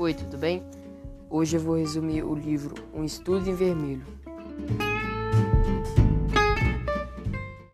Oi, tudo bem? Hoje eu vou resumir o livro Um Estudo em Vermelho.